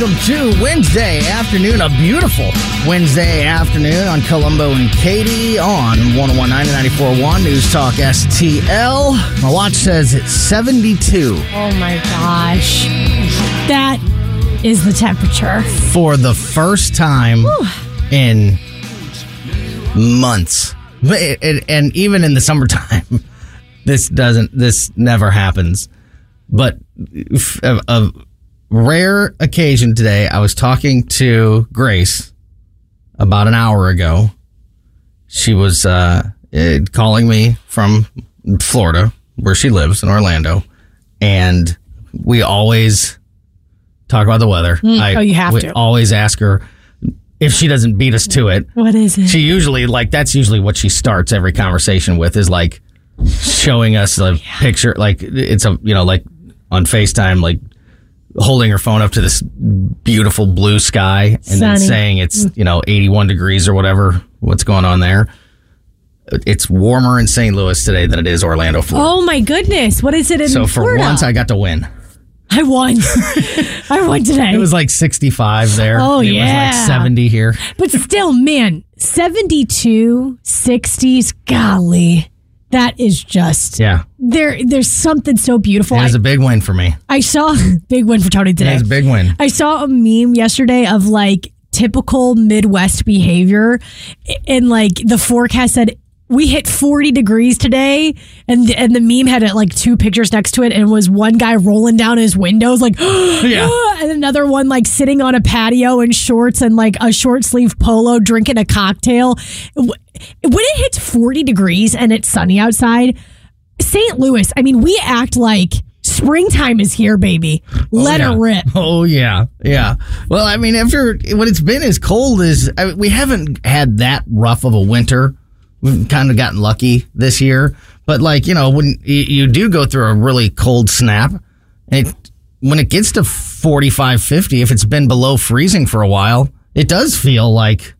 welcome to Wednesday afternoon, a beautiful Wednesday afternoon on Colombo and Katie on 1019 and 941 News Talk STL. My watch says it's 72 Oh my gosh. That is the temperature. for the first time in months. But it- it- and even in the summertime, this doesn't, this never happens. But f- a, a rare occasion today, I was talking to Grace about an hour ago. She was uh, eh, calling me from Florida, where she lives in Orlando, and we always talk about the weather. I, oh, you have we to. always ask her if she doesn't beat us to it. What is it? She usually like that's usually what she starts every conversation with is like showing us a picture, like it's a you know like on Facetime, like holding her phone up to this beautiful blue sky and then saying it's mm. you know 81 degrees or whatever. What's going on there? It's warmer in St. Louis today than it is Orlando, Florida. oh my goodness. What is it in Florida? so for Florida? once, I got to win. I won. I won today. It was like 65 there. Oh, it was yeah. like 70 here. but still, man, 72, 60s, golly. That is just Yeah, there there's something so beautiful. it I, was a big win for me. I saw big win for Tony It today. was a big win. I saw a meme yesterday of like typical Midwest behavior, and like the forecast said we hit 40 degrees today, and and the meme had uh, like two pictures next to it, and it was one guy rolling down his windows like, Yeah. and another one like sitting on a patio in shorts and like a short sleeve polo, drinking a cocktail. When it hits 40 degrees and it's sunny outside, St. Louis, I mean, we act like springtime is here, baby. Oh, Let yeah. her rip. Oh yeah, yeah. Well, I mean, after what it's been as cold as I, we haven't had that rough of a winter. We've kind of gotten lucky this year, but like you know, when you, you do go through a really cold snap, it when it gets to 45, 50, if it's been below freezing for a while, it does feel like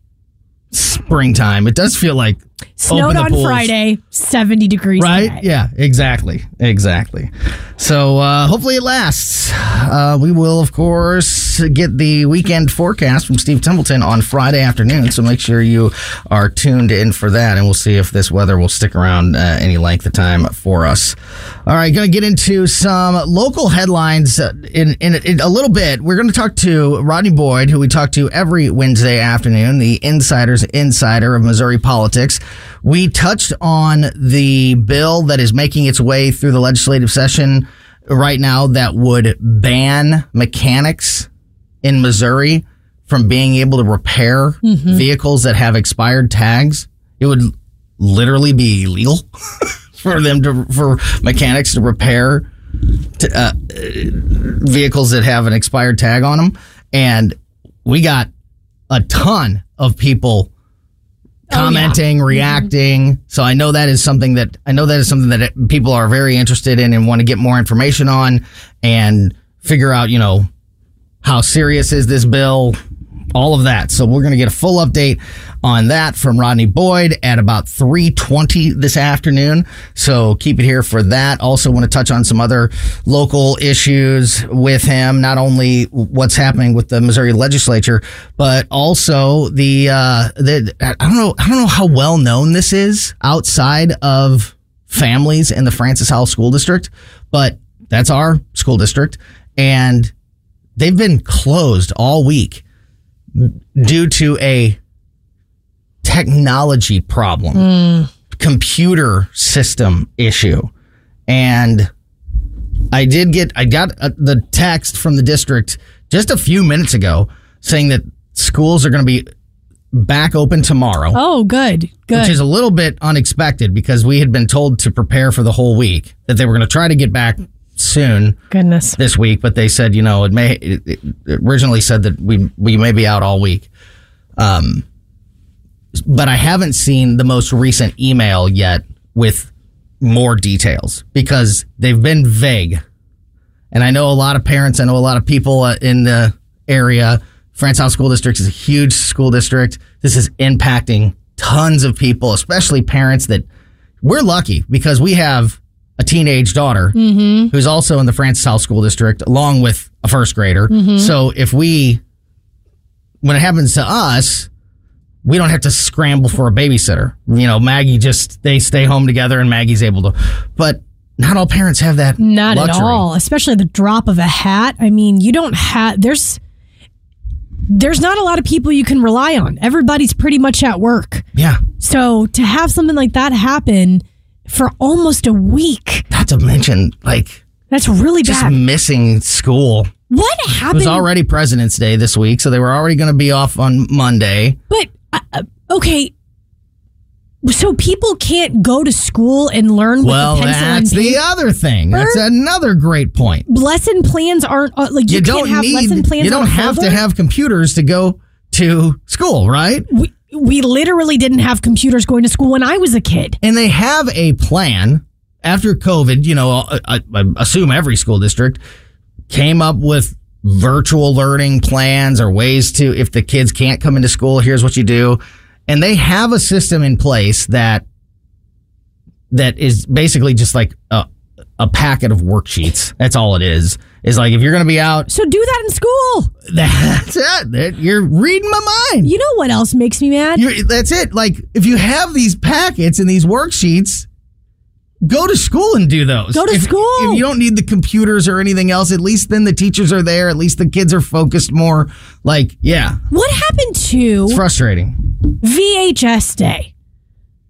springtime. It does feel like Snowed on pools. Friday, 70 degrees. Right? today. Yeah, exactly. Exactly. So uh, hopefully it lasts. Uh, we will, of course, get the weekend forecast from Steve Templeton on Friday afternoon. So make sure you are tuned in for that, and we'll see if this weather will stick around uh, any length of time for us. All right, going to get into some local headlines uh, in, in, in a little bit. We're going to talk to Rodney Boyd, who we talk to every Wednesday afternoon, the insider's insider of Missouri politics. We touched on the bill that is making its way through the legislative session right now that would ban mechanics in Missouri from being able to repair vehicles that have expired tags. It would literally be illegal for them to for mechanics to repair to, uh, vehicles that have an expired tag on them, and we got a ton of people Oh, commenting, mm-hmm. reacting. So I know that is something that I know that is something that people are very interested in and want to get more information on and figure out, you know, how serious is this bill? All of that. So we're going to get a full update on that from Rodney Boyd at about 3:20 this afternoon. So keep it here for that. Also want to touch on some other local issues with him, not only what's happening with the Missouri legislature, but also the uh the I don't know I don't know how well known this is outside of families in the Francis Howell School District, but that's our school district and they've been closed all week due to a technology problem, computer system issue. And I did get, I got uh, the text from the district just a few minutes ago saying that schools are going to be back open tomorrow. Oh, good. Good. Which is a little bit unexpected because we had been told to prepare for the whole week, that they were going to try to get back soon Goodness. this week, but they said, you know, it may it, it originally said that we we may be out all week. Um, but I haven't seen the most recent email yet with more details because they've been vague. And I know a lot of parents, I know a lot of people uh, in the area. Francis Howell School District is a huge school district. This is impacting tons of people, especially parents that we're lucky because we have a teenage daughter mm-hmm. who's also in the Francis Howell School District, along with a first grader. Mm-hmm. So if we, when it happens to us, we don't have to scramble for a babysitter. You know, Maggie just they stay home together, and Maggie's able to. But not all parents have that. Not luxury. at all, especially the drop of a hat. I mean, you don't have there's there's not a lot of people you can rely on. Everybody's pretty much at work. Yeah. So to have something like that happen for almost a week, Not to mention, like that's really just bad. missing school. What happened? It was already President's Day this week, so they were already going to be off on Monday. But uh, uh, okay, so people can't go to school and learn Well, with a pencil that's the other thing. That's another great point. lesson plans aren't uh, like you, You, can't don't have lesson plans. You don't have to have computers to go to school, right? We, we literally didn't have computers going to school when I was a kid. And they have a plan after COVID. You know, I, I assume every school district came up with virtual learning plans or ways to, if the kids can't come into school, here's what you do. And they have a system in place that that is basically just like a, a packet of worksheets. That's all it is. Is like if you're going to be out, So do that in school. that's it. You're reading my mind. You know what else makes me mad? You're, that's it. Like if you have these packets and these worksheets, go to school and do those. Go to If- school. If you don't need the computers or anything else, at least then the teachers are there. At least the kids are focused more. Like, yeah, What happened to it's frustrating. VHS day?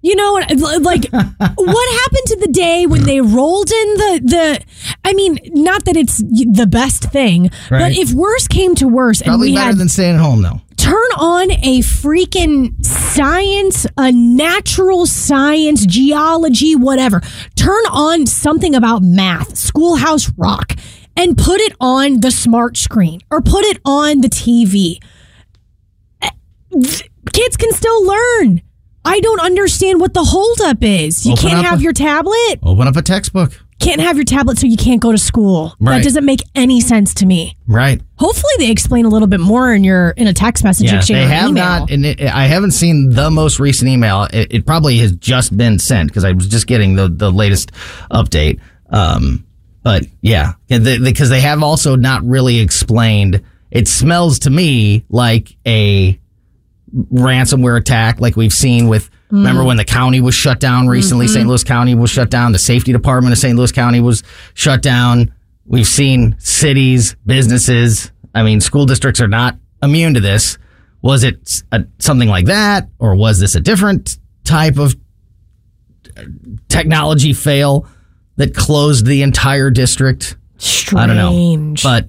You know, what- like what happened to the day when they rolled in the the? I mean, not that it's the best thing, but if worse came to worse, and Probably we better had than staying at home though. turn on a freaking science, a natural science, geology, whatever. Turn on something about math, Schoolhouse Rock, and put it on the smart screen or put it on the TV. Eh, Kids can still learn. I don't understand what the holdup is. You Open can't have a- your tablet. Open up a textbook. Can't have your tablet, so you can't go to school. That doesn't make any sense to me. Right. Hopefully, they explain a little bit more in your in a text message Yeah, exchange. they have email. not, and it, I haven't seen the most recent email. It, it probably has just been sent because I was just getting the the latest update. Um, but yeah, because they have also not really explained. It smells to me like a ransomware attack, like we've seen with. Remember when the county was shut down recently? St. Louis County was shut down. The safety department of St. Louis County was shut down. We've seen cities, businesses. I mean, school districts are not immune to this. Was it a, something like that, or was this a different type of uh, technology fail that closed the entire district? Strange. I don't know, but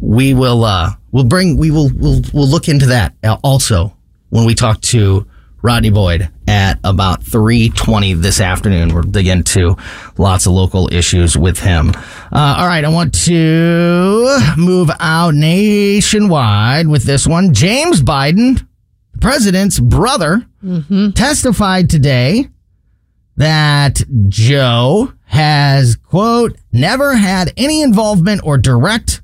we will. Uh, we'll bring. We will. We'll. We'll look into that also when we talk to Rodney Boyd at about three twenty this afternoon. We'll dig into lots of local issues with him. Uh, all right, I want to move out nationwide with this one. James Biden, the president's brother, testified today that Joe has, quote, never had any involvement or direct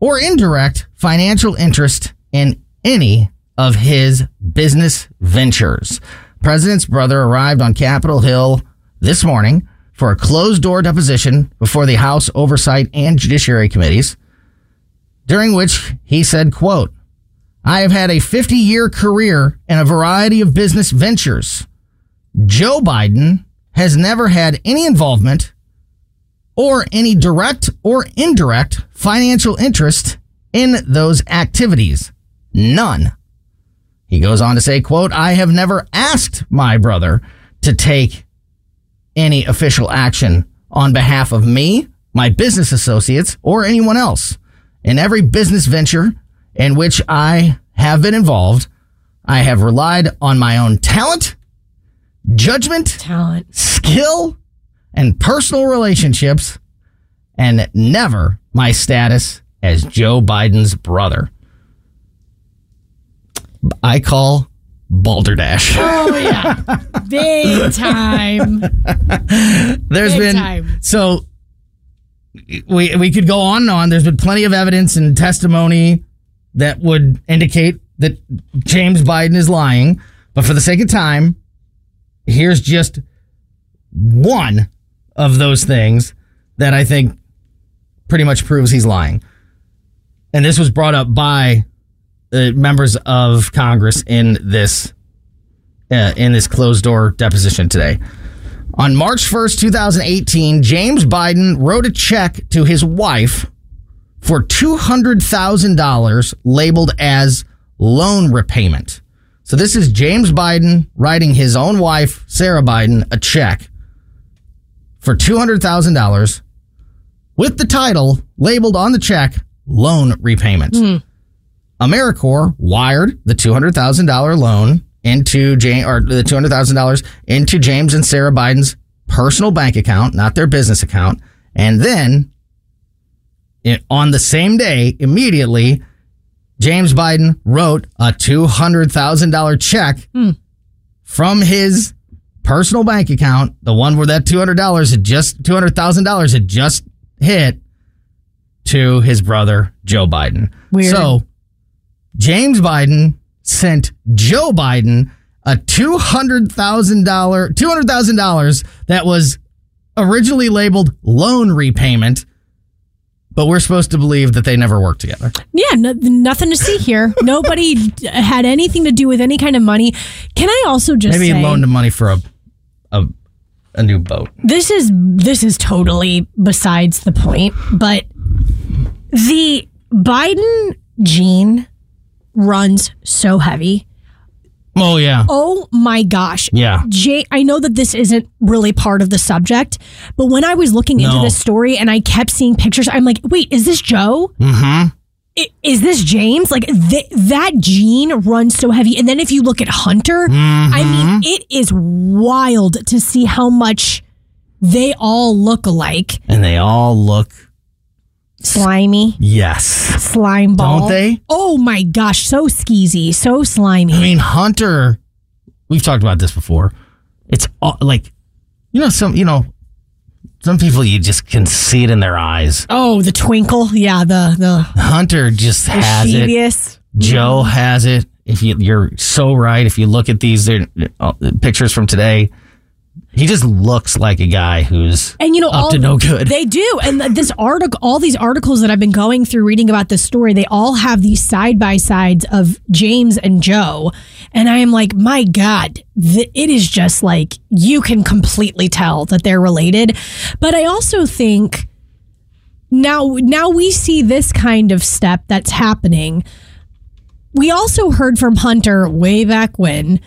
or indirect financial interest in any of his business ventures. President's brother arrived on Capitol Hill this morning for a closed door deposition before the House Oversight and Judiciary Committees, during which he said, quote, I have had a 50 year career in a variety of business ventures. Joe Biden has never had any involvement or any direct or indirect financial interest in those activities. None. He goes on to say, quote, I have never asked my brother to take any official action on behalf of me, my business associates, or anyone else. In every business venture in which I have been involved, I have relied on my own talent, judgment, talent. skill, and personal relationships, and never my status as Joe Biden's brother. I call balderdash. Oh yeah, big time. There's Big been time. so we we could go on and on. There's been plenty of evidence and testimony that would indicate that James Biden is lying. But for the sake of time, here's just one of those things that I think pretty much proves he's lying. And this was brought up by members of Congress in this uh, in this closed door deposition today. On March 1st, 2018, James Biden wrote a check to his wife for $200,000 labeled as loan repayment. So this is James Biden writing his own wife, Sarah Biden, a check for $200,000 with the title labeled on the check loan repayment. Americore wired the $200,000 loan into James or the $200,000 into James and Sarah Biden's personal bank account, not their business account. And then it, on the same day, immediately, James Biden wrote a $200,000 check hmm. from his personal bank account, the one where that $200 had just $200,000 had just hit to his brother Joe Biden. Weird. So James Biden sent Joe Biden a $200,000 $200,000 that was originally labeled loan repayment, but we're supposed to believe that they never worked together. Yeah, no, nothing to see here. Nobody had anything to do with any kind of money. Can I also just Maybe say loaned him money for a a, a new boat. this is this is totally besides the point, but the Biden gene runs so heavy. Oh yeah. Oh my gosh. Yeah. Jay, I know that this isn't really part of the subject, but when I was looking into this story and I kept seeing pictures, I'm like, wait, is this Joe? Mm-hmm. I- Is this James? Like th- that gene runs so heavy. And then if you look at Hunter, I mean, it is wild to see how much they all look alike. And they all look Slimy, yes. slime ball. Don't they? Oh my gosh, so skeezy, so slimy. I mean, Hunter. We've talked about this before. It's all, like, you know, some you know, some people you just can see it in their eyes. oh, the twinkle. Yeah, the the Hunter just has it. Joe has it. If you, you're so right, if you look at these they're, uh, pictures from today, he just looks like a guy who's And you know, up all, to no good. They do. And this article, all these articles that I've been going through reading about this story, they all have these side by sides of James and Joe. And I am like, my God, th- it is just like you can completely tell that they're related. But I also think now, now we see this kind of step that's happening. We also heard from Hunter way back when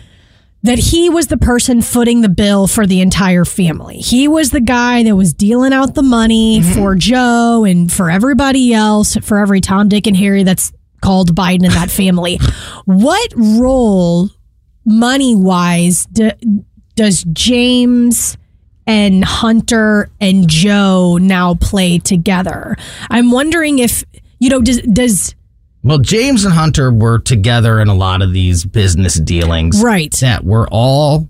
that he was the person footing the bill for the entire family. He was the guy that was dealing out the money mm-hmm. for Joe and for everybody else, for every Tom, Dick, and Harry that's called Biden in that family. what role, money wise, do, does James and Hunter and Joe now play together? I'm wondering if, you know, does, does, well, James and Hunter were together in a lot of these business dealings, Right. That were all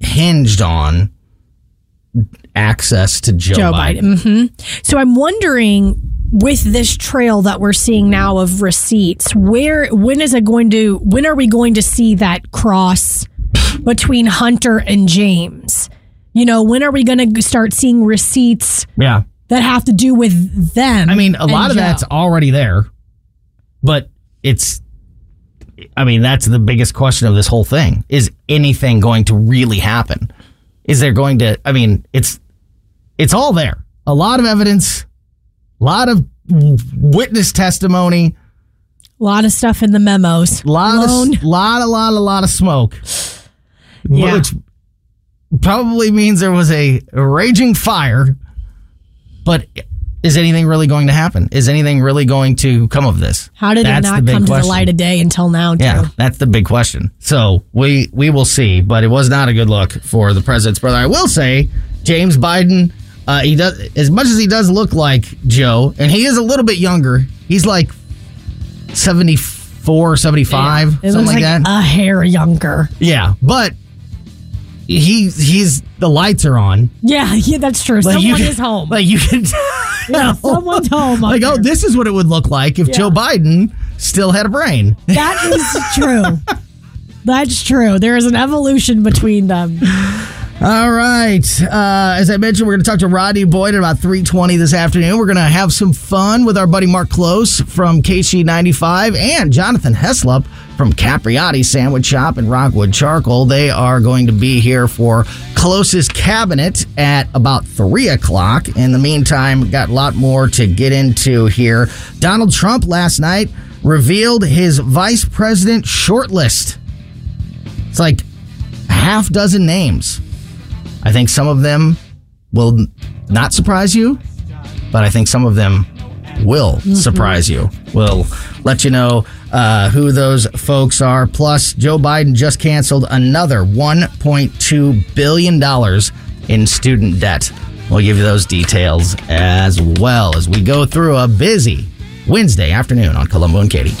hinged on access to Joe, Joe Biden. Biden. hmm So I'm wondering with this trail that we're seeing now of receipts, where when is it going to when are we going to see that cross between Hunter and James? You know, when are we going to start seeing receipts Yeah, that have to do with them? I mean, a lot of Joe? that's already there, but it's. I mean, that's the biggest question of this whole thing. Is anything going to really happen? Is there going to? I mean, it's it's all there. A lot of evidence, a lot of witness testimony, a lot of stuff in the memos. A lot of lot, a lot, a lot of smoke. Yeah. Which probably means there was a raging fire. But is anything really going to happen? Is anything really going to come of this? How did That's it not come to the light of day until now? Too? Yeah, that's the big question. So we we will see, but it was not a good look for the president's brother. I will say, James Biden, uh, he does as much as he does look like Joe, and he is a little bit younger. He's like 74, 75, It something looks like, like that. a hair younger. yeah, but he he's the lights are on. Yeah, yeah, that's true. Like, Someone you is home. Like you can Yeah, someone's home. like oh, this is what it would look like if Yeah. Joe Biden still had a brain. That is true. That's true. There is an evolution between them. All right. Uh, as I mentioned, we're going to talk to Rodney Boyd at about 3.20 this afternoon. We're going to have some fun with our buddy Mark Close from KC95 and Jonathan Heslop from Capriati Sandwich Shop and Rockwood Charcoal. They are going to be here for Close's Cabinet at about 3 o'clock. In the meantime, got a lot more to get into here. Donald Trump last night revealed his vice president shortlist. It's like half dozen names. I think some of them will not surprise you, but I think some of them will surprise you. We'll let you know uh, who those folks are. Plus, Joe Biden just canceled another $1.2 billion in student debt. We'll give you those details as well as we go through a busy Wednesday afternoon on Colombo and Katie.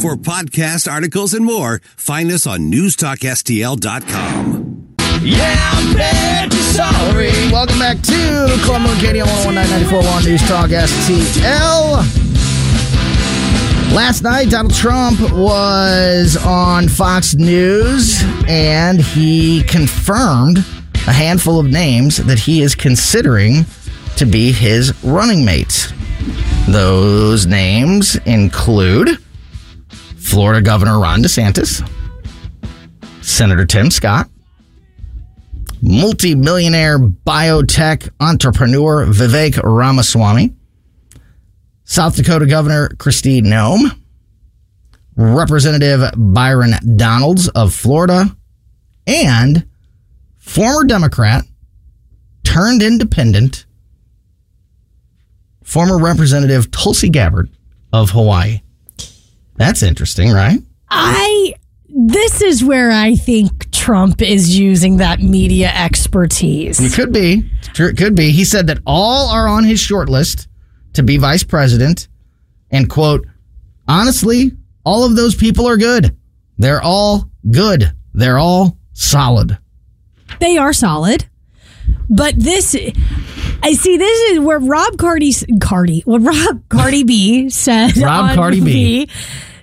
For podcast articles and more, find us on newstalkstl.com. Yeah, I'm bad, sorry. Welcome back to Colombo and Katie on 1019 News Talk STL. Last night, Donald Trump was on Fox News and he confirmed a handful of names that he is considering to be his running mates. Those names include Florida Governor Ron DeSantis, Senator Tim Scott, multi-millionaire biotech entrepreneur Vivek Ramaswamy, South Dakota Governor Kristi Noem, Representative Byron Donalds of Florida, and former Democrat turned independent, former Representative Tulsi Gabbard of Hawaii. That's interesting, right? I this is where I think Trump is using that media expertise. It could be. It could be. He said that all are on his short list to be vice president. And quote, honestly, all of those people are good. They're all good. They're all solid. They are solid. But this I see this is where Rob Cardi Cardi what Rob Cardi B said Rob Cardi B.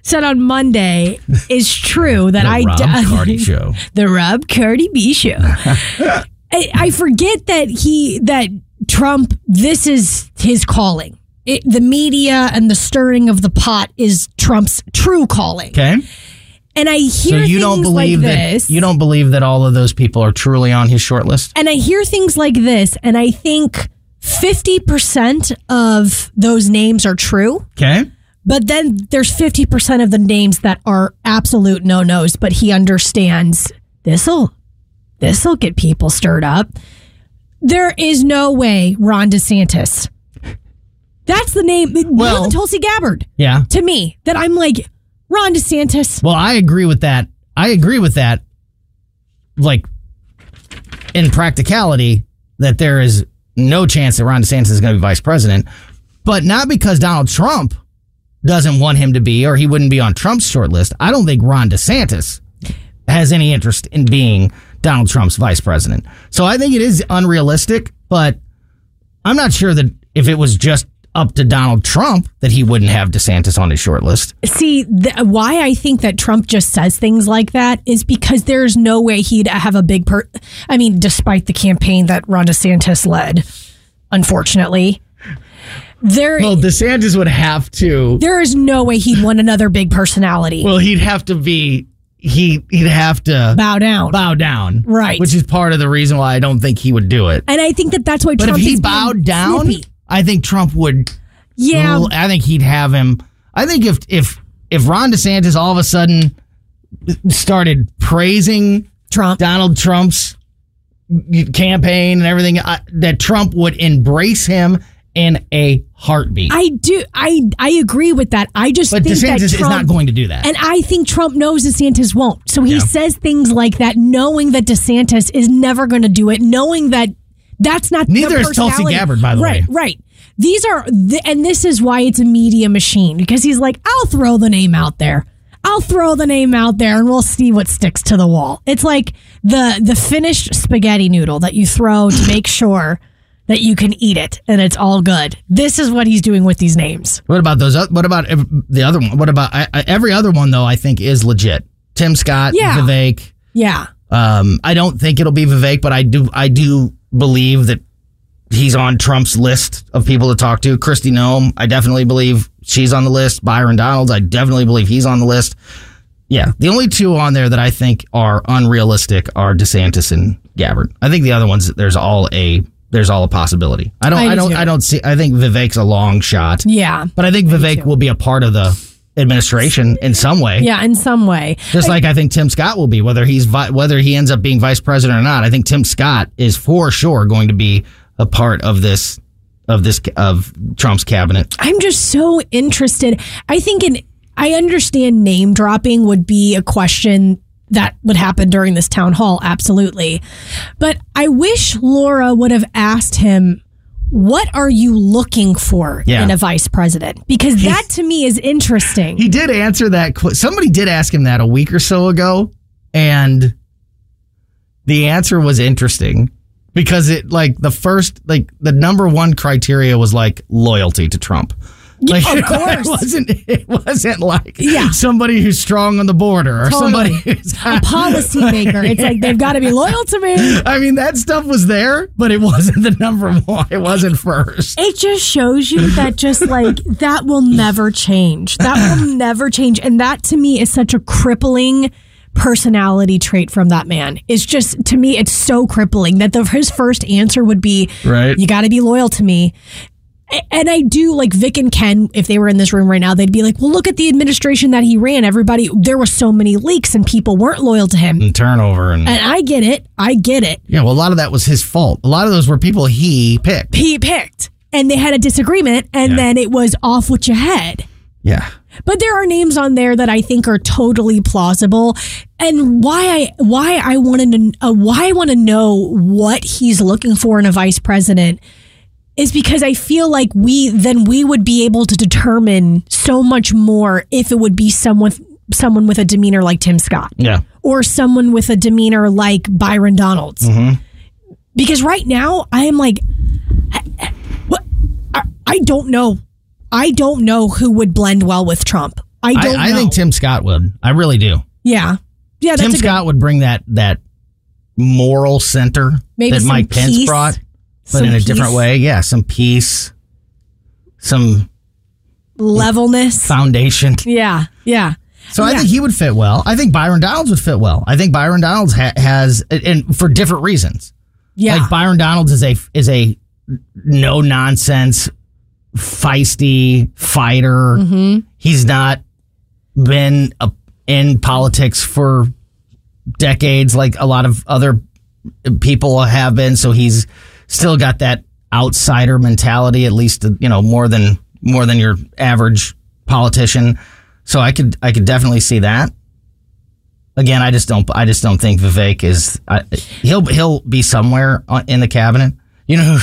said on Monday is true that The I Rob d- Cardi Show. the Rob Cardi B show. I, I forget that he that Trump this is his calling. It, the media and the stirring of the pot is Trump's true calling. Okay. And I hear So you don't believe like that this. you don't believe that all of those people are truly on his short list? and I hear things like this, and I think 50% of those names are true, Okay. But then there's 50% of the names that are absolute no nos, but he understands this'll this'll get people stirred up. There is no way Ron DeSantis. That's the name. Well, than Tulsi Gabbard Yeah. to me. That I'm like Ron DeSantis. Well, I agree with that. I agree with that. Like in practicality, that there is no chance that Ron DeSantis is going to be vice president, but not because Donald Trump doesn't want him to be or he wouldn't be on Trump's short list. I don't think Ron DeSantis has any interest in being Donald Trump's vice president. So I think it is unrealistic, but I'm not sure that if it was just up to Donald Trump that he wouldn't have DeSantis on his short list. See, th- why I think that Trump just says things like that is because there's no way he'd have a big per. I mean, despite the campaign that Ron DeSantis led, unfortunately, there Well, DeSantis would have to there is no way he'd want another big personality. Well, he'd have to be he he'd have to bow down. bow down, Right. Which is part of the reason why I don't think he would do it. and I think that that's why But Trump if he bowed down, snippy. I think Trump would. Yeah, I think he'd have him. I think if if if Ron DeSantis all of a sudden started praising Trump. Donald Trump's campaign and everything, I, that Trump would embrace him in a heartbeat. I do. I I agree with that. I just but think DeSantis that Trump, is not going to do that. And I think Trump knows DeSantis won't. So he Yeah. says things like that, knowing that DeSantis is never going to do it, knowing that that's not Neither the is Tulsi. Gabbard, by the right, way. Right, These are, th- and this is why it's a media machine because he's like, I'll throw the name out there. I'll throw the name out there and we'll see what sticks to the wall. It's like the the finished spaghetti noodle that you throw to make sure that you can eat it and it's all good. This is what he's doing with these names. What about those? What about the other one? What about I, I, every other one though? I think is legit. Tim Scott, Yeah. Vivek. Yeah. Um, I don't think it'll be Vivek, but I do I do believe that he's on Trump's list of people to talk to. Kristi Noem, I definitely believe she's on the list. Byron Donalds, I definitely believe he's on the list. Yeah, the only two on there that I think are unrealistic are DeSantis and Gabbard. I think the other ones there's all a there's all a possibility. I don't I I, do don't too. I don't see I think Vivek's a long shot. Yeah. But I think Vivek will be a part of the administration in some way. Yeah, in some way. Just like I think Tim Scott will be, whether he's vi- whether he ends up being vice president or not. I think Tim Scott is for sure going to be a part of this of this of Trump's cabinet. I'm just so interested. I think in I understand name dropping would be a question that would happen during this town hall, absolutely. But I wish Laura would have asked him, what are you looking for Yeah. in a vice president? Because that to me is interesting. He did answer that. qu- Somebody did ask him that a week or so ago, and the answer was interesting because it like the first like the number one criteria was like loyalty to Trump. Like, of course. it wasn't. It wasn't like Yeah. somebody who's strong on the border or somebody who's a policymaker. It's like they've got to be loyal to me. I mean, that stuff was there, but it wasn't the number one. It wasn't first. It just shows you that just like that will never change. That will never change. And that to me is such a crippling personality trait from that man. It's just to me it's so crippling that the his first answer would be Right. you got to be loyal to me. And I do like Vic and Ken, if they were in this room right now, they'd be like, well, look at the administration that he ran. Everybody, there were so many leaks and people weren't loyal to him. And turnover and And I get it. I get it. yeah, well, a lot of that was his fault. A lot of those were people he picked. He picked and they had a disagreement and Yeah. then it was off with your head. Yeah. But there are names on there that I think are totally plausible, and why I why I wanted to uh, why I want to know what he's looking for in a vice president is because I feel like we then we would be able to determine so much more if it would be someone someone with a demeanor like Tim Scott Yeah. or someone with a demeanor like Byron Donalds. Mm-hmm. Because right now I am like, I- what? I, I don't know. I don't know who would blend well with Trump. I don't. I, I think Tim Scott would. I really do. Yeah, yeah. Tim a good- Scott would bring that that moral center Maybe that Mike Pence peace. brought, but Some in a peace. different way. Yeah, some peace, some levelness. foundation. Yeah, yeah. So I think he would fit well. I think Byron Donalds would fit well. I think Byron Donalds ha- has, and for different reasons. Yeah. Like Byron Donalds is a is a no nonsense, feisty fighter. Mm-hmm. He's not been a, in politics for decades like a lot of other people have been. So he's still got that outsider mentality, at least you know more than more than your average politician. So I could I could definitely see that. Again, I just don't I just don't think Vivek is I, he'll he'll be somewhere in the cabinet. You know,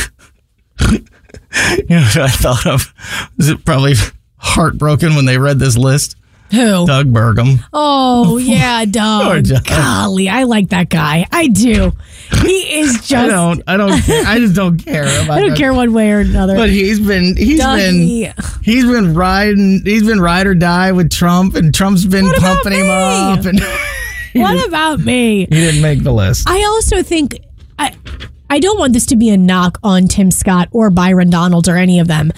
who- you know who I thought of was it probably heartbroken when they read this list. Who? Doug Burgum. Oh yeah, Doug. Doug. Golly, I like that guy. I do. He is just. I don't I don't care. I just don't care about I don't Doug. care one way or another. But he's been he's Dougie. been he's been riding he's been ride or die with Trump and Trump's been What pumping him up and what about me? he didn't make the list. I also think I I don't want this to be a knock on Tim Scott or Byron Donalds or any of them,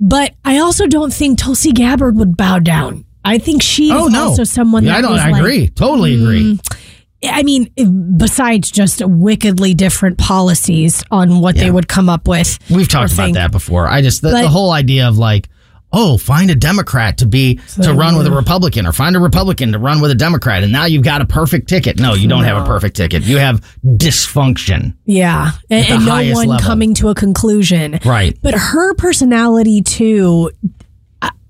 but I also don't think Tulsi Gabbard would bow down. I think she is oh no. also someone Yeah, that I don't I like- agree. Totally mm, agree. I mean, besides just wickedly different policies on what they would come up with. We've talked about think. that before. I just the, But- the whole idea of like, oh, find a Democrat to be to run with a Republican, or find a Republican to run with a Democrat, and now you've got a perfect ticket. No, you don't have a perfect ticket. You have dysfunction. Yeah, and, and no one level. coming to a conclusion. Right. But her personality too,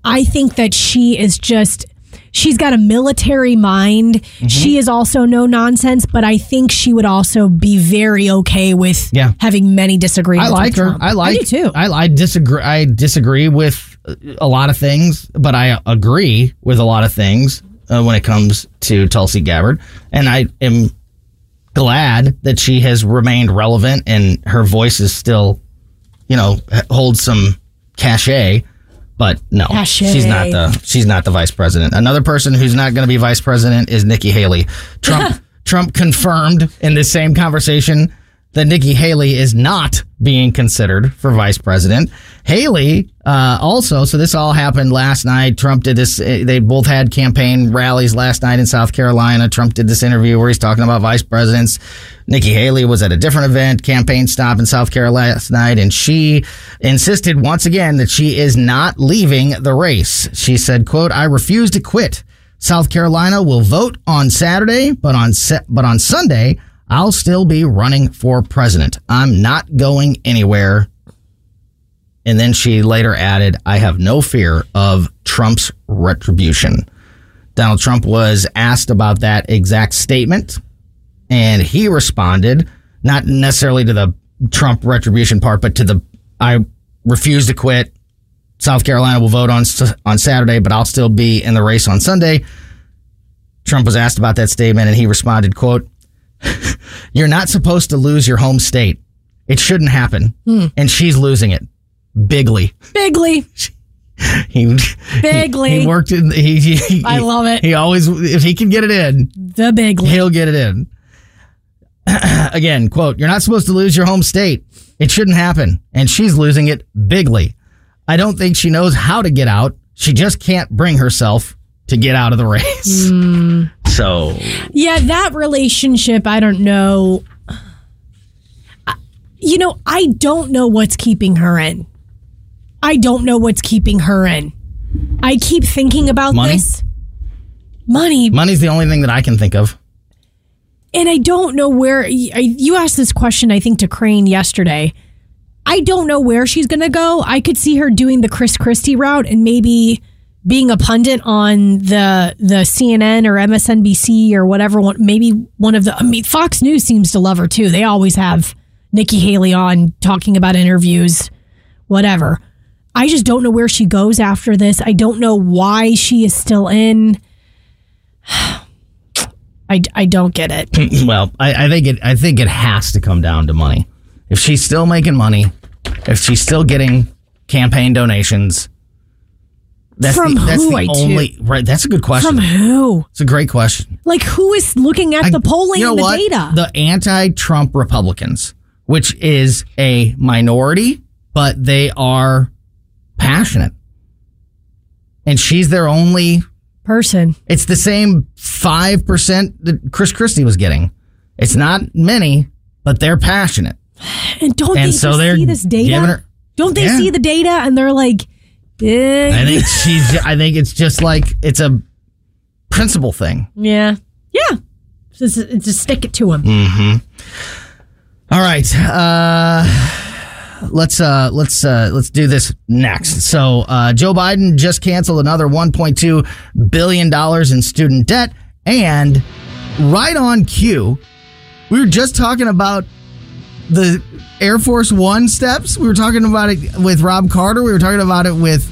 I- think that she is just. She's got a military mind. Mm-hmm. She is also no nonsense, but I think she would also be very okay with Yeah. having many disagreements. I like with her. Trump. I like. I too. I, I disagree. I disagree with a lot of things, but I agree with a lot of things uh, when it comes to Tulsi Gabbard, and I am glad that she has remained relevant and her voice is still, you know, holds some cachet But no, Cachet. she's not the she's not the vice president. Another person who's not going to be vice president is Nikki Haley. Trump Trump confirmed in this same conversation that Nikki Haley is not being considered for vice president. Haley uh, also, so this all happened last night. Trump did this. eh, They both had campaign rallies last night in South Carolina. Trump did this interview where he's talking about vice presidents. Nikki Haley was at a different event, campaign stop in South Carolina last night, and she insisted once again that she is not leaving the race. She said, "quote I refuse to quit. South Carolina will vote on Saturday, but on se- but on Sunday." I'll still be running for president. I'm not going anywhere. And then she later added, I have no fear of Trump's retribution. Donald Trump was asked about that exact statement, and he responded, not necessarily to the Trump retribution part, but to the I refuse to quit. South Carolina will vote on on Saturday, but I'll still be in the race on Sunday. Trump was asked about that statement, and he responded, "quote You're not supposed to lose your home state. It shouldn't happen, hmm. and she's losing it bigly." Bigly. He Bigly. He, worked in. He, he- I love it. He always, if he can get it in, The bigly. he'll get it in. Again, quote: "You're not supposed to lose your home state. It shouldn't happen, and she's losing it bigly. I don't think she knows how to get out. She just can't bring herself to get out of the race. Hmm. So Yeah, that relationship, I don't know. I- You know, I don't know what's keeping her in. I don't know what's keeping her in. I keep thinking about Money? this. Money. money's the only thing that I can think of. And I don't know where I- you asked this question, I think, to Crane yesterday. I don't know where she's going to go. I could see her doing the Chris Christie route and maybe being a pundit on the the CNN or MSNBC or whatever. One, maybe one of the. I mean, Fox News seems to love her too. They always have Nikki Haley on talking about interviews, whatever. I just don't know where she goes after this. I don't know why she is still in. I, I don't get it. well, I, I think it. I think it has to come down to money. If she's still making money, if she's still getting campaign donations, that's From the, that's who, the I too- only right. That's a good question. From who? it's a great question. Like who is looking at the polling you know and the what? data? The anti-Trump Republicans, which is a minority, but they are passionate, and she's their only. Person. It's the same five percent that Chris Christie was getting. It's not many, but they're passionate. And don't And they so just they're see this data? giving her- don't they Yeah. see the data and they're like, eh, I think she's. I think it's just like it's a principle thing. yeah, yeah. Just, just stick it to him. Mm. All right, uh, let's uh, let's uh, let's do this next. So uh, Joe Biden just canceled another 1.2 billion dollars in student debt, and right on cue, we were just talking about the Air Force One steps. We were talking about it with Rob Carter. We were talking about it with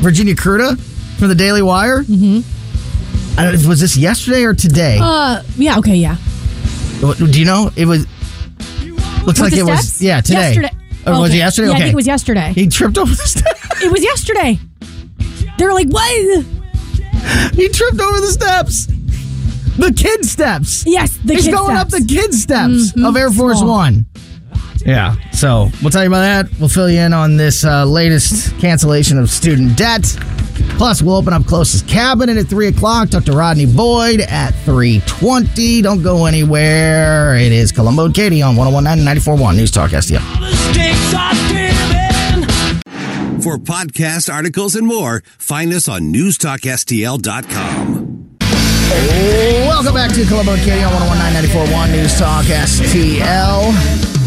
Virginia Kruta from the Daily Wire. Mm-hmm. I don't, was this yesterday or today? Uh, yeah, okay, yeah. What- Do you know? It was. Looks With like it was. Yeah, today. Yesterday. Or was it yesterday? Yeah, okay. I think it was yesterday. He tripped over the steps. It was yesterday. They were like, what? he tripped over the steps. The kid steps. Yes, the He's going steps. up the kid steps Mhm. of Air Force Small. One. Yeah. So we'll tell you about that. We'll fill you in on this uh, latest cancellation of student debt. Plus, we'll open up Close's cabinet at three o'clock. Talk to Rodney Boyd at three twenty. Don't go anywhere. It is Colombo and Katie on 1019 941 News Talk STL. For podcast articles and more, find us on newstalkstl.com. Welcome back to Colombo and Katie on 1019 News Talk STL.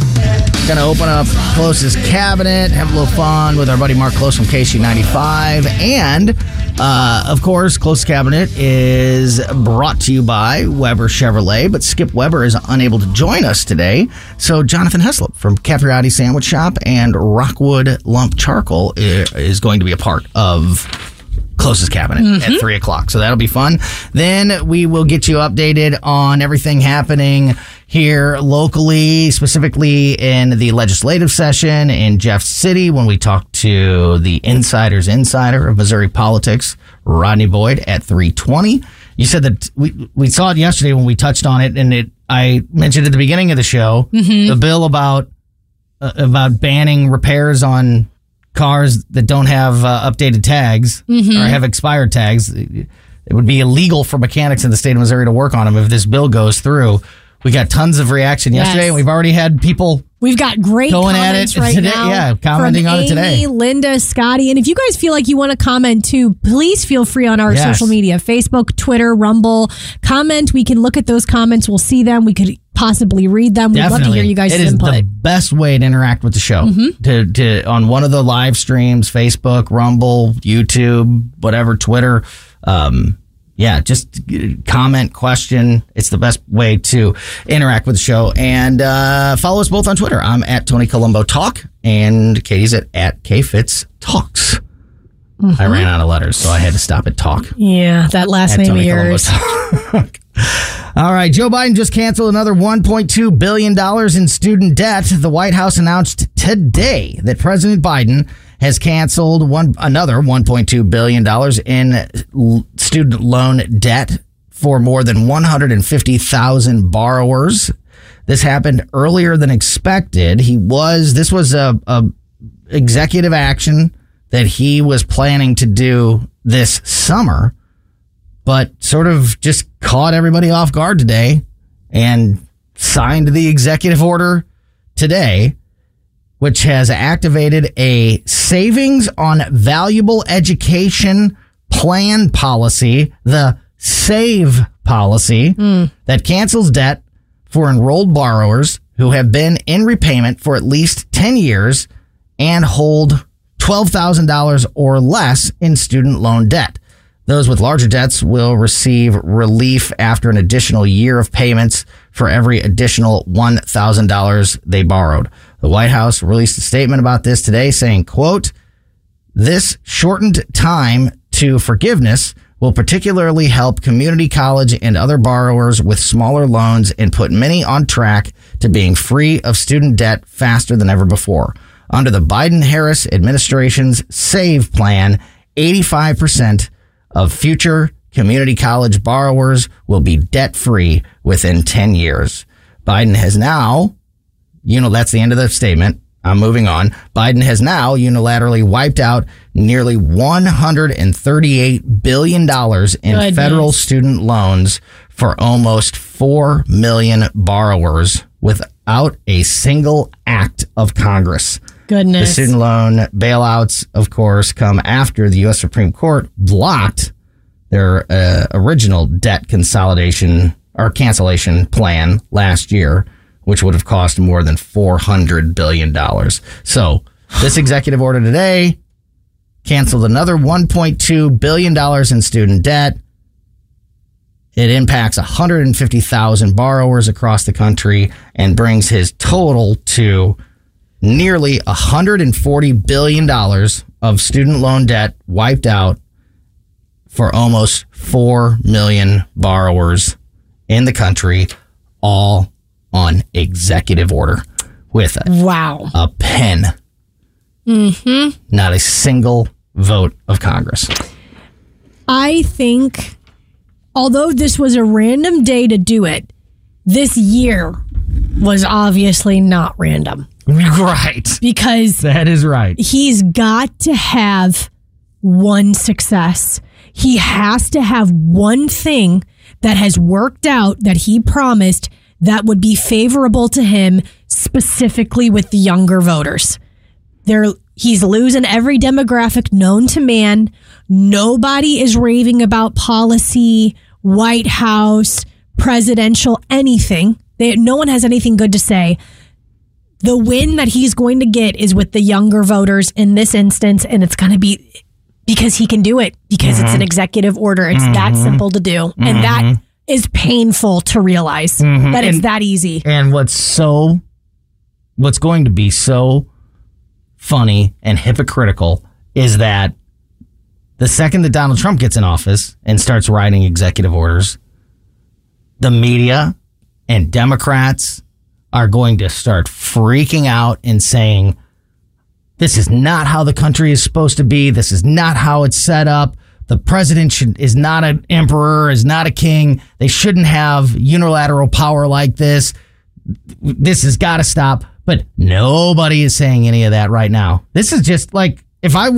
Gonna open up Close's cabinet, have a little fun with our buddy Mark Close from KC95. And, uh, of course, Close Cabinet is brought to you by Weber Chevrolet, but Skip Weber is unable to join us today. So, Jonathan Heslop from Capriati Sandwich Shop and Rockwood Lump Charcoal is going to be a part of Close's cabinet at three o'clock. So that'll be fun. Then we will get you updated on everything happening here locally, specifically in the legislative session in Jeff City when we talk to the insider's insider of Missouri politics, Rodney Boyd at 320. You said that we, we saw it yesterday when we touched on it and it, I mentioned at the beginning of the show, the bill about, uh, about banning repairs on cars that don't have uh, updated tags or have expired tags. It would be illegal for mechanics in the state of Missouri to work on them if this bill goes through. We got tons of reaction yesterday, Yes. and we've already had people. We've got great Going at it right today- now. yeah, commenting on it today. Amy, Linda, Scotty, and if you guys feel like you want to comment too, please feel free on our Yes. social media: Facebook, Twitter, Rumble. Comment. We can look at those comments. We'll see them. We could possibly read them. We'd love to hear you guys' It is input. the best way to interact with the show. To to on one of the live streams, Facebook, Rumble, YouTube, whatever, Twitter. Um, yeah, just comment, question. It's the best way to interact with the show. And uh, follow us both on Twitter. I'm at Tony Colombo Talk, and Katie's at at KFitz Talks. I ran out of letters, so I had to stop at Talk. yeah, that last At name of Tony Colombo yours. All right, Joe Biden just canceled another $1.2 billion in student debt. The White House announced today that President Biden has canceled one another $1.2 billion in student loan debt for more than 150,000 borrowers. This happened earlier than expected. He was, this was a, a executive action that he was planning to do this summer but sort of just caught everybody off guard today and signed the executive order today, which has activated a savings on valuable education plan policy, the SAVE policy, hmm. that cancels debt for enrolled borrowers who have been in repayment for at least 10 years and hold $12,000 or less in student loan debt. Those with larger debts will receive relief after an additional year of payments for every additional $1,000 they borrowed. The White House released a statement about this today saying, quote, this shortened time to forgiveness will particularly help community college and other borrowers with smaller loans and put many on track to being free of student debt faster than ever before. Under the Biden Harris administration's SAVE plan, 85% of future community college borrowers will be debt free within 10 years. Biden has now you know, that's the end of the statement. I'm moving on. Biden has now unilaterally wiped out nearly $138 billion in Goodness. federal student loans for almost 4 million borrowers without a single act of Congress. The student loan bailouts, of course, come after the U.S. Supreme Court blocked their uh, original debt consolidation or cancellation plan last year, which would have cost more than $400 billion. So, this executive order today canceled another $1.2 billion in student debt. It impacts 150,000 borrowers across the country and brings his total to nearly $140 billion of student loan debt wiped out for almost 4 million borrowers in the country, all on executive order with a, wow. a pen. Mm-hmm. Not a single vote of Congress. I think, although this was a random day to do it, this year was obviously not random Right. because That is right. he's got to have one success. He has to have one thing that has worked out that he promised that would be favorable to him, specifically with the younger voters. They're, he's losing every demographic known to man. Nobody is raving about policy, White House, presidential, anything. They, no one has anything good to say the win that he's going to get is with the younger voters in this instance, and it's going to be because he can do it because it's an mm-hmm. executive order. It's that mm-hmm. simple to do, and that mm-hmm. is painful to realize that it's And- that easy. And what's so, what's going to be so funny and hypocritical is that the second that Donald Trump gets in office and starts writing executive orders, the media and Democrats are going to start freaking out and saying, this is not how the country is supposed to be. This is not how it's set up. The president should, is not an emperor, is not a king. They shouldn't have unilateral power like this. This has got to stop. But nobody is saying any of that right now. This is just like if I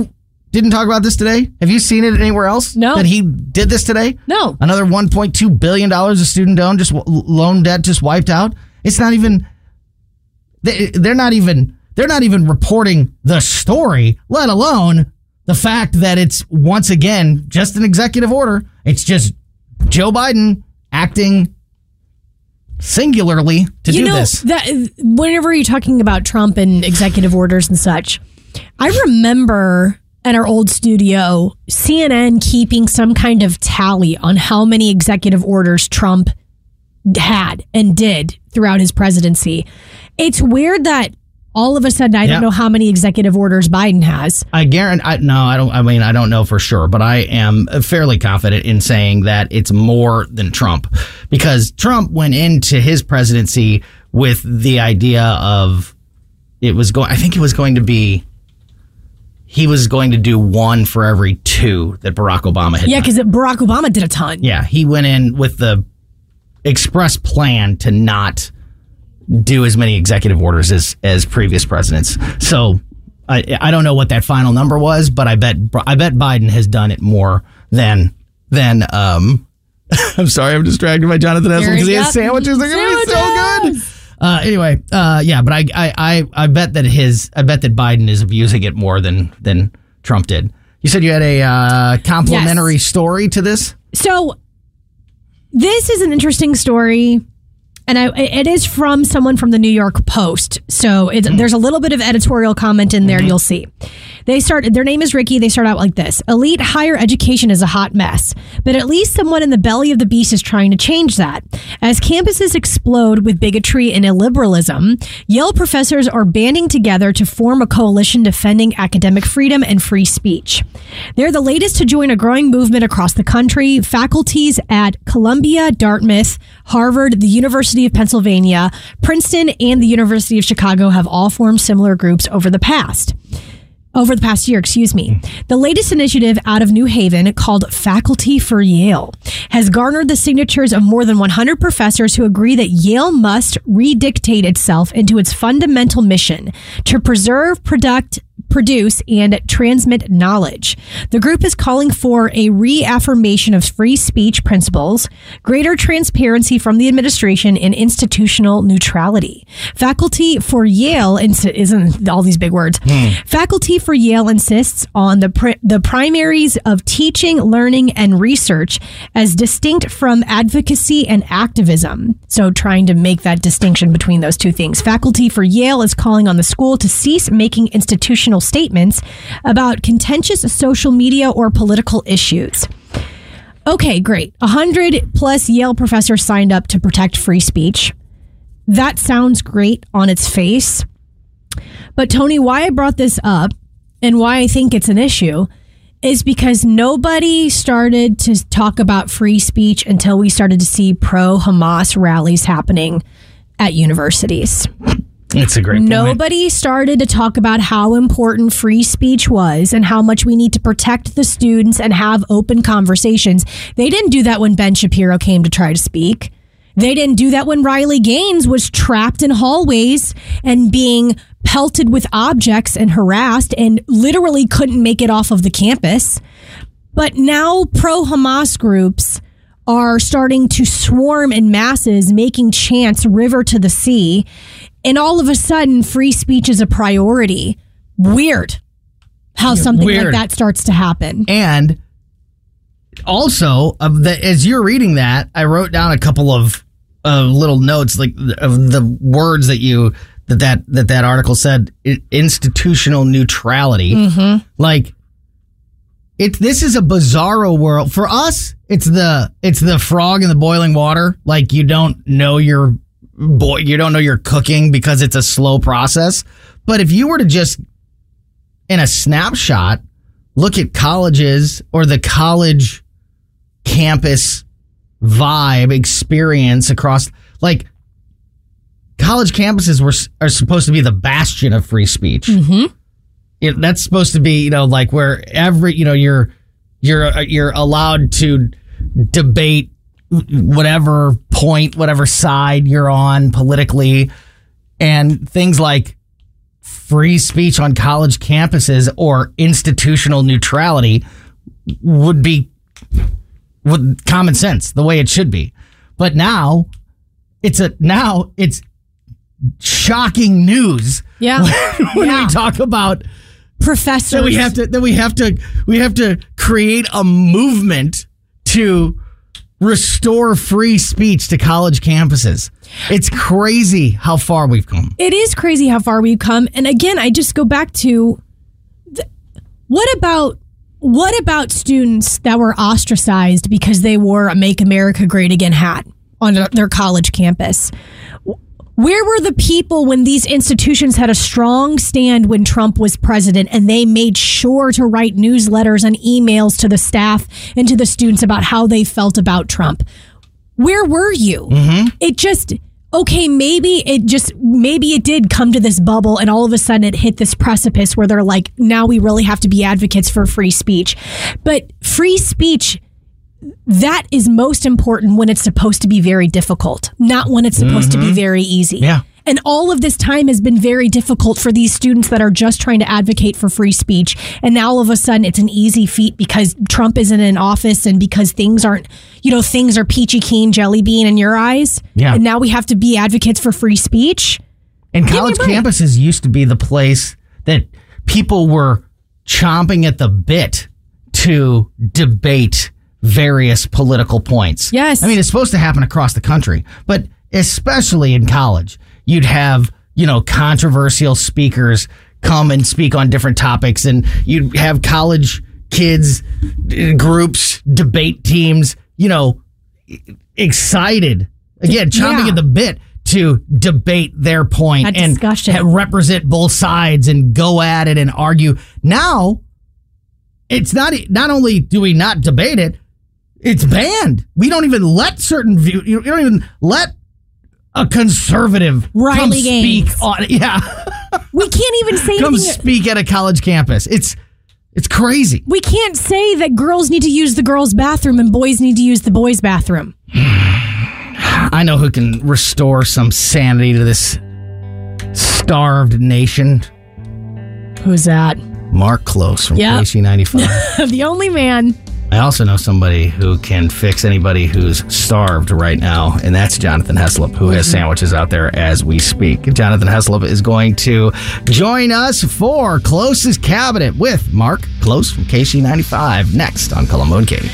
didn't talk about this today. Have you seen it anywhere else? No. That he did this today? No. Another 1.2 billion dollars of student loan just loan debt just wiped out. It's not even. They, they're not even. They're not even reporting the story, let alone the fact that it's once again just an executive order. It's just Joe Biden acting singularly to you do know, this. That, whenever you're talking about Trump and executive orders and such, I remember at our old studio, CNN keeping some kind of tally on how many executive orders Trump had and did throughout his presidency. It's weird that all of a sudden I Yeah. don't know how many executive orders Biden has. I guarantee. I, no, I don't. I mean, I don't know for sure, but I am fairly confident in saying that it's more than Trump, because Trump went into his presidency with the idea of it was going. I think it was going to be. He was going to do one for every two that Barack Obama had. Yeah, because Barack Obama did a ton. Yeah, he went in with the express plan to not do as many executive orders as as previous presidents. So I I don't know what that final number was, but I bet I bet Biden has done it more than than um. I'm sorry, I'm distracted by Jonathan Esel because he has sandwiches. They're gonna be so good. Uh, anyway, uh, yeah, but I, I, I, I bet that his, I bet that Biden is abusing it more than than Trump did. You said you had a uh, complimentary story to this. So this is an interesting story. And I, it is from someone from the New York Post. So it's, hmm. there's a little bit of editorial comment in there. Mm-hmm. You'll see. They start, their name is Ricky. They start out like this Elite higher education is a hot mess, but at least someone in the belly of the beast is trying to change that. As campuses explode with bigotry and illiberalism, Yale professors are banding together to form a coalition defending academic freedom and free speech. They're the latest to join a growing movement across the country. Faculties at Columbia, Dartmouth, Harvard, the University of Pennsylvania, Princeton, and the University of Chicago have all formed similar groups over the past over the past year, excuse me. Hmm. The latest initiative out of New Haven called Faculty for Yale has garnered the signatures of more than 100 professors who agree that Yale must redictate itself into its fundamental mission to preserve, product, produce, and transmit knowledge. The group is calling for a reaffirmation of free speech principles, greater transparency from the administration, and institutional neutrality. Faculty for Yale ins- isn't all these big words. Hmm. Faculty for Yale insists on the pri- the primaries of teaching, learning, and research as distinct from advocacy and activism. So, trying to make that distinction between those two things. Faculty for Yale is calling on the school to cease making institutional statements about contentious social media or political issues. Okay, great. A hundred plus Yale professors signed up to protect free speech. That sounds great on its face. But Tony, why I brought this up and why I think it's an issue is because nobody started to talk about free speech until we started to see pro Hamas rallies happening at universities. It's a great point. Nobody started to talk about how important free speech was and how much we need to protect the students and have open conversations. They didn't do that when Ben Shapiro came to try to speak. They didn't do that when Riley Gaines was trapped in hallways and being pelted with objects and harassed and literally couldn't make it off of the campus. But now pro Hamas groups are starting to swarm in masses, making chants river to the sea. And all of a sudden, free speech is a priority. Weird how something Weird. like that starts to happen. And also, of the, as you're reading that, I wrote down a couple of uh, little notes, like of the words that you that that that, that article said. Institutional neutrality, like it. This is a bizarro world for us. It's the it's the frog in the boiling water. Like you don't know your boy, you don't know you're cooking because it's a slow process. But if you were to just in a snapshot look at colleges or the college campus vibe experience across like college campuses were are supposed to be the bastion of free speech. Mm-hmm. It, that's supposed to be you know like where every you know you're you're you're allowed to debate whatever point, whatever side you're on politically, and things like free speech on college campuses or institutional neutrality would be with common sense, the way it should be. But now it's a now it's shocking news. Yeah. when Yeah. we talk about Professors. that we have to that we have to we have to create a movement to restore free speech to college campuses. It's crazy how far we've come. it is crazy how far we've come. And again, I just go back to th- what about what about students that were ostracized because they wore a "Make America Great Again" hat on their- their college campus? Where were the people when these institutions had a strong stand when Trump was president and they made sure to write newsletters and emails to the staff and to the students about how they felt about Trump? Where were you? Mm-hmm. It just, okay, maybe it just, maybe it did come to this bubble and all of a sudden it hit this precipice where they're like, now we really have to be advocates for free speech. But free speech that is most important when it's supposed to be very difficult, not when it's supposed to be mm-hmm. very easy. Yeah. And all of this time has been very difficult for these students that are just trying to advocate for free speech. And now all of a sudden it's an easy feat because Trump isn't in office and because things aren't, you know, things are peachy keen jelly bean in your eyes. Yeah. And now we have to be advocates for free speech. And college campuses used to be the place that people were chomping at the bit to debate various political points. Yes. I mean, it's supposed to happen across the country, but especially in college, you'd have, you know, controversial speakers come and speak on different topics and you'd have college kids uh, groups, debate teams, you know, excited again, chomping Yeah. at the bit to debate their and discussion. represent both sides and go at it and argue. Now, it's not not only do we not debate it, it's banned. We don't even let certain view. You don't even let a conservative Riley come Gaines. speak on. Yeah, We can't even say come anything. speak at a college campus. It's it's crazy. we can't say that girls need to use the girls' bathroom and boys need to use the boys' bathroom. I know who can restore some sanity to this starved nation. Who's that? Mark Close from Yep. KC ninety five. the only man. I also know somebody who can fix anybody who's starved right now, and that's Jonathan Heslop, who has mm-hmm. sandwiches out there as we speak. Jonathan Heslop is going to join us for Close's Cabinet with Mark Close from KC95 next on Colombo and Katie.